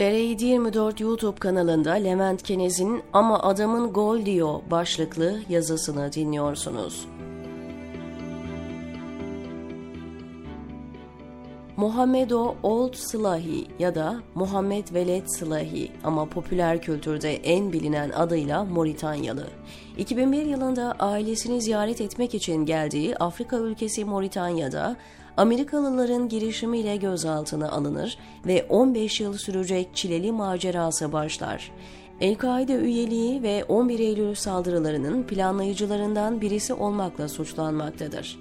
TR 24 YouTube kanalında Levent Kenez'in Ama Adamın Gol Diyor başlıklı yazısını dinliyorsunuz. Muhammedo Old Slahi ya da Muhammed Veled Slahi ama popüler kültürde en bilinen adıyla Moritanyalı. 2001 yılında ailesini ziyaret etmek için geldiği Afrika ülkesi Moritanya'da Amerikalıların girişimiyle gözaltına alınır ve 15 yıl sürecek çileli macerası başlar. El-Kaide üyeliği ve 11 Eylül saldırılarının planlayıcılarından birisi olmakla suçlanmaktadır.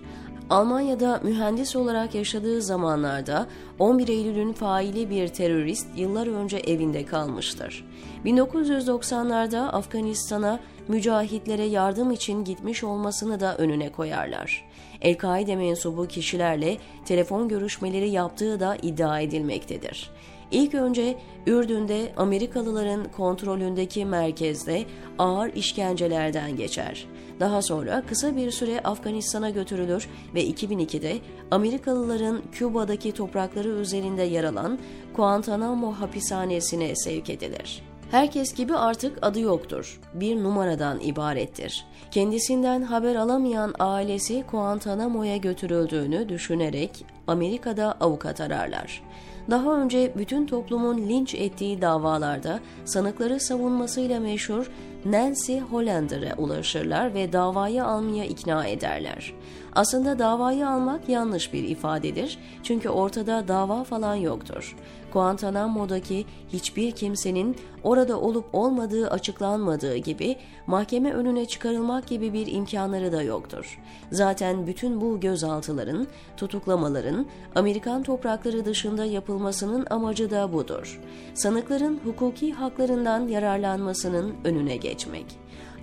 Almanya'da mühendis olarak yaşadığı zamanlarda 11 Eylül'ün faili bir terörist yıllar önce evinde kalmıştır. 1990'larda Afganistan'a mücahitlere yardım için gitmiş olmasını da önüne koyarlar. El-Kaide mensubu kişilerle telefon görüşmeleri yaptığı da iddia edilmektedir. İlk önce Ürdün'de Amerikalıların kontrolündeki merkezde ağır işkencelerden geçer. Daha sonra kısa bir süre Afganistan'a götürülür ve 2002'de Amerikalıların Küba'daki toprakları üzerinde yer alan Guantanamo hapishanesine sevk edilir. Herkes gibi artık adı yoktur. Bir numaradan ibarettir. Kendisinden haber alamayan ailesi Guantanamo'ya götürüldüğünü düşünerek Amerika'da avukat ararlar. Daha önce bütün toplumun linç ettiği davalarda sanıkları savunmasıyla meşhur Nancy Hollander'a ulaşırlar ve davayı almaya ikna ederler. Aslında davayı almak yanlış bir ifadedir çünkü ortada dava falan yoktur. Guantanamo'daki hiçbir kimsenin orada olup olmadığı açıklanmadığı gibi mahkeme önüne çıkarılmak gibi bir imkanları da yoktur. Zaten bütün bu gözaltıların, tutuklamaların Amerikan toprakları dışında yapılmasının amacı da budur. Sanıkların hukuki haklarından yararlanmasının önüne geçmek.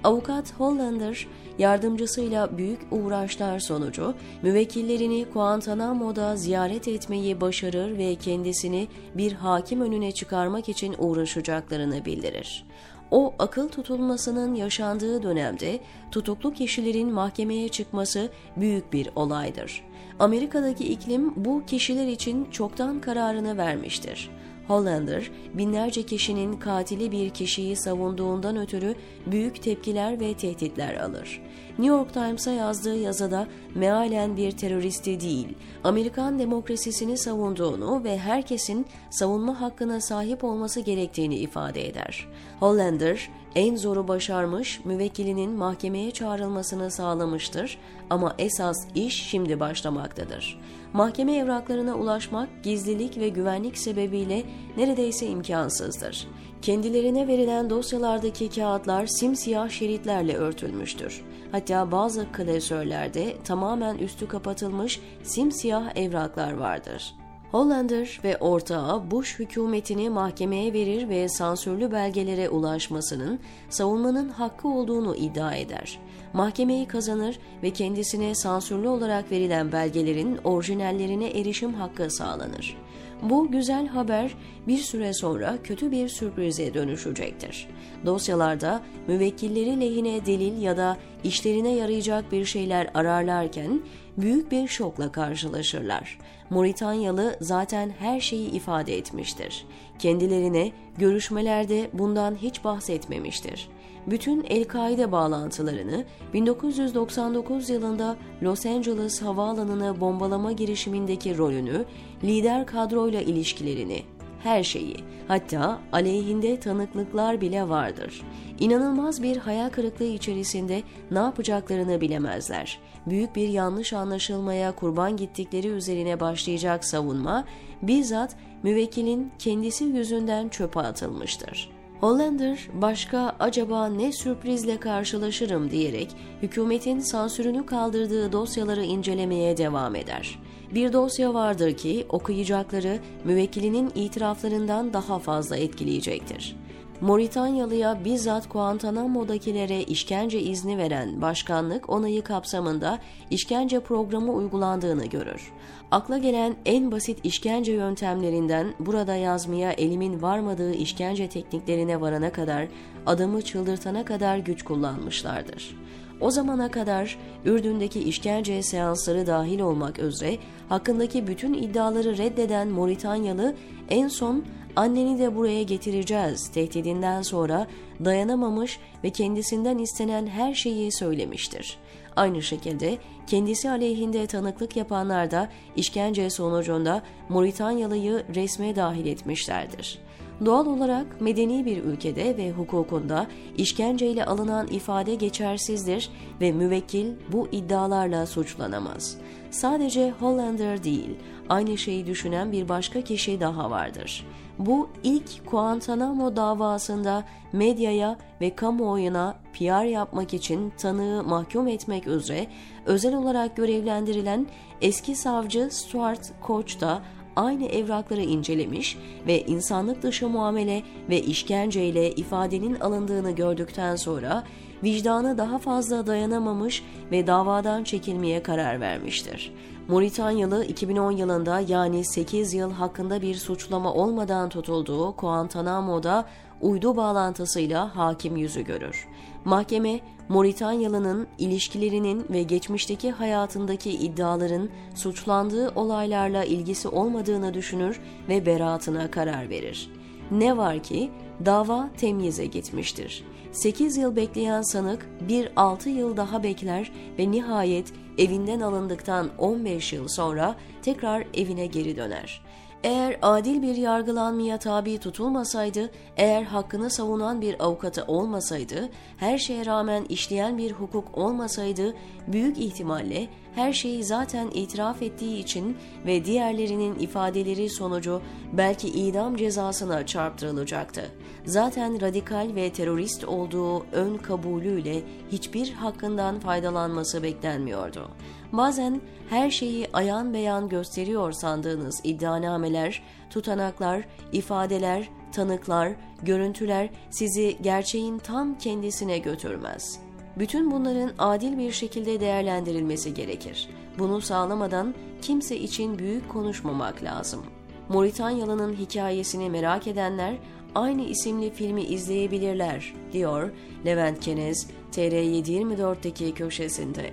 Avukat Hollander, yardımcısıyla büyük uğraşlar sonucu müvekkillerini Guantanamo'da ziyaret etmeyi başarır ve kendisini bir hakim önüne çıkarmak için uğraşacaklarını bildirir. O akıl tutulmasının yaşandığı dönemde tutuklu kişilerin mahkemeye çıkması büyük bir olaydır. Amerika'daki iklim bu kişiler için çoktan kararını vermiştir. Hollander, binlerce kişinin katili bir kişiyi savunduğundan ötürü büyük tepkiler ve tehditler alır. New York Times'a yazdığı yazıda mealen bir teröristi değil, Amerikan demokrasisini savunduğunu ve herkesin savunma hakkına sahip olması gerektiğini ifade eder. Hollander, en zoru başarmış, müvekkilinin mahkemeye çağrılmasını sağlamıştır ama esas iş şimdi başlamaktadır. Mahkeme evraklarına ulaşmak gizlilik ve güvenlik sebebiyle neredeyse imkansızdır. Kendilerine verilen dosyalardaki kağıtlar simsiyah şeritlerle örtülmüştür. Hatta bazı klasörlerde tamamen üstü kapatılmış simsiyah evraklar vardır. Hollander ve ortağı Bush hükümetini mahkemeye verir ve sansürlü belgelere ulaşmasının savunmanın hakkı olduğunu iddia eder. Mahkemeyi kazanır ve kendisine sansürlü olarak verilen belgelerin orijinallerine erişim hakkı sağlanır. Bu güzel haber bir süre sonra kötü bir sürprize dönüşecektir. Dosyalarda müvekkilleri lehine delil ya da işlerine yarayacak bir şeyler ararlarken büyük bir şokla karşılaşırlar. Moritanyalı zaten her şeyi ifade etmiştir. Kendilerine görüşmelerde bundan hiç bahsetmemiştir. Bütün El-Kaide bağlantılarını 1999 yılında Los Angeles havaalanını bombalama girişimindeki rolünü, lider kadroyla ilişkilerini, her şeyi, hatta aleyhinde tanıklıklar bile vardır. İnanılmaz bir hayal kırıklığı içerisinde ne yapacaklarını bilemezler. Büyük bir yanlış anlaşılmaya kurban gittikleri üzerine başlayacak savunma, bizzat müvekkilin kendisi yüzünden çöpe atılmıştır. Hollander başka acaba ne sürprizle karşılaşırım diyerek hükümetin sansürünü kaldırdığı dosyaları incelemeye devam eder. Bir dosya vardır ki okuyacakları müvekkilinin itiraflarından daha fazla etkileyecektir. Moritanyalı'ya bizzat Guantanamo'dakilere işkence izni veren başkanlık onayı kapsamında işkence programı uygulandığını görür. Akla gelen en basit işkence yöntemlerinden burada yazmaya elimin varmadığı işkence tekniklerine varana kadar adamı çıldırtana kadar güç kullanmışlardır. O zamana kadar Ürdün'deki işkence seansları dahil olmak üzere hakkındaki bütün iddiaları reddeden Moritanyalı en son anneni de buraya getireceğiz tehdidinden sonra dayanamamış ve kendisinden istenen her şeyi söylemiştir. Aynı şekilde kendisi aleyhinde tanıklık yapanlar da işkence sonucunda Moritanyalı'yı resme dahil etmişlerdir. Doğal olarak medeni bir ülkede ve hukukunda işkenceyle alınan ifade geçersizdir ve müvekkil bu iddialarla suçlanamaz. Sadece Hollander değil, aynı şeyi düşünen bir başka kişi daha vardır. Bu ilk Guantanamo davasında medyaya ve kamuoyuna PR yapmak için tanığı mahkum etmek üzere özel olarak görevlendirilen eski savcı Stuart Koch da aynı evrakları incelemiş ve insanlık dışı muamele ve işkenceyle ifadenin alındığını gördükten sonra vicdanı daha fazla dayanamamış ve davadan çekilmeye karar vermiştir. Moritanyalı 2010 yılında yani 8 yıl hakkında bir suçlama olmadan tutulduğu Guantanamo'da uydu bağlantısıyla hakim yüzü görür. Mahkeme, Moritanyalı'nın ilişkilerinin ve geçmişteki hayatındaki iddiaların suçlandığı olaylarla ilgisi olmadığını düşünür ve beraatına karar verir. Ne var ki dava temyize gitmiştir. 8 yıl bekleyen sanık bir 6 yıl daha bekler ve nihayet evinden alındıktan 15 yıl sonra tekrar evine geri döner. Eğer adil bir yargılanmaya tabi tutulmasaydı, eğer hakkını savunan bir avukatı olmasaydı, her şeye rağmen işleyen bir hukuk olmasaydı, büyük ihtimalle her şeyi zaten itiraf ettiği için ve diğerlerinin ifadeleri sonucu belki idam cezasına çarptırılacaktı. Zaten radikal ve terörist olduğu ön kabulüyle hiçbir hakkından faydalanması beklenmiyordu. Bazen her şeyi ayan beyan gösteriyor sandığınız iddianameler, tutanaklar, ifadeler, tanıklar, görüntüler sizi gerçeğin tam kendisine götürmez. Bütün bunların adil bir şekilde değerlendirilmesi gerekir. Bunu sağlamadan kimse için büyük konuşmamak lazım. Moritanyalı'nın hikayesini merak edenler aynı isimli filmi izleyebilirler, diyor Levent Kenez TR724'deki köşesinde.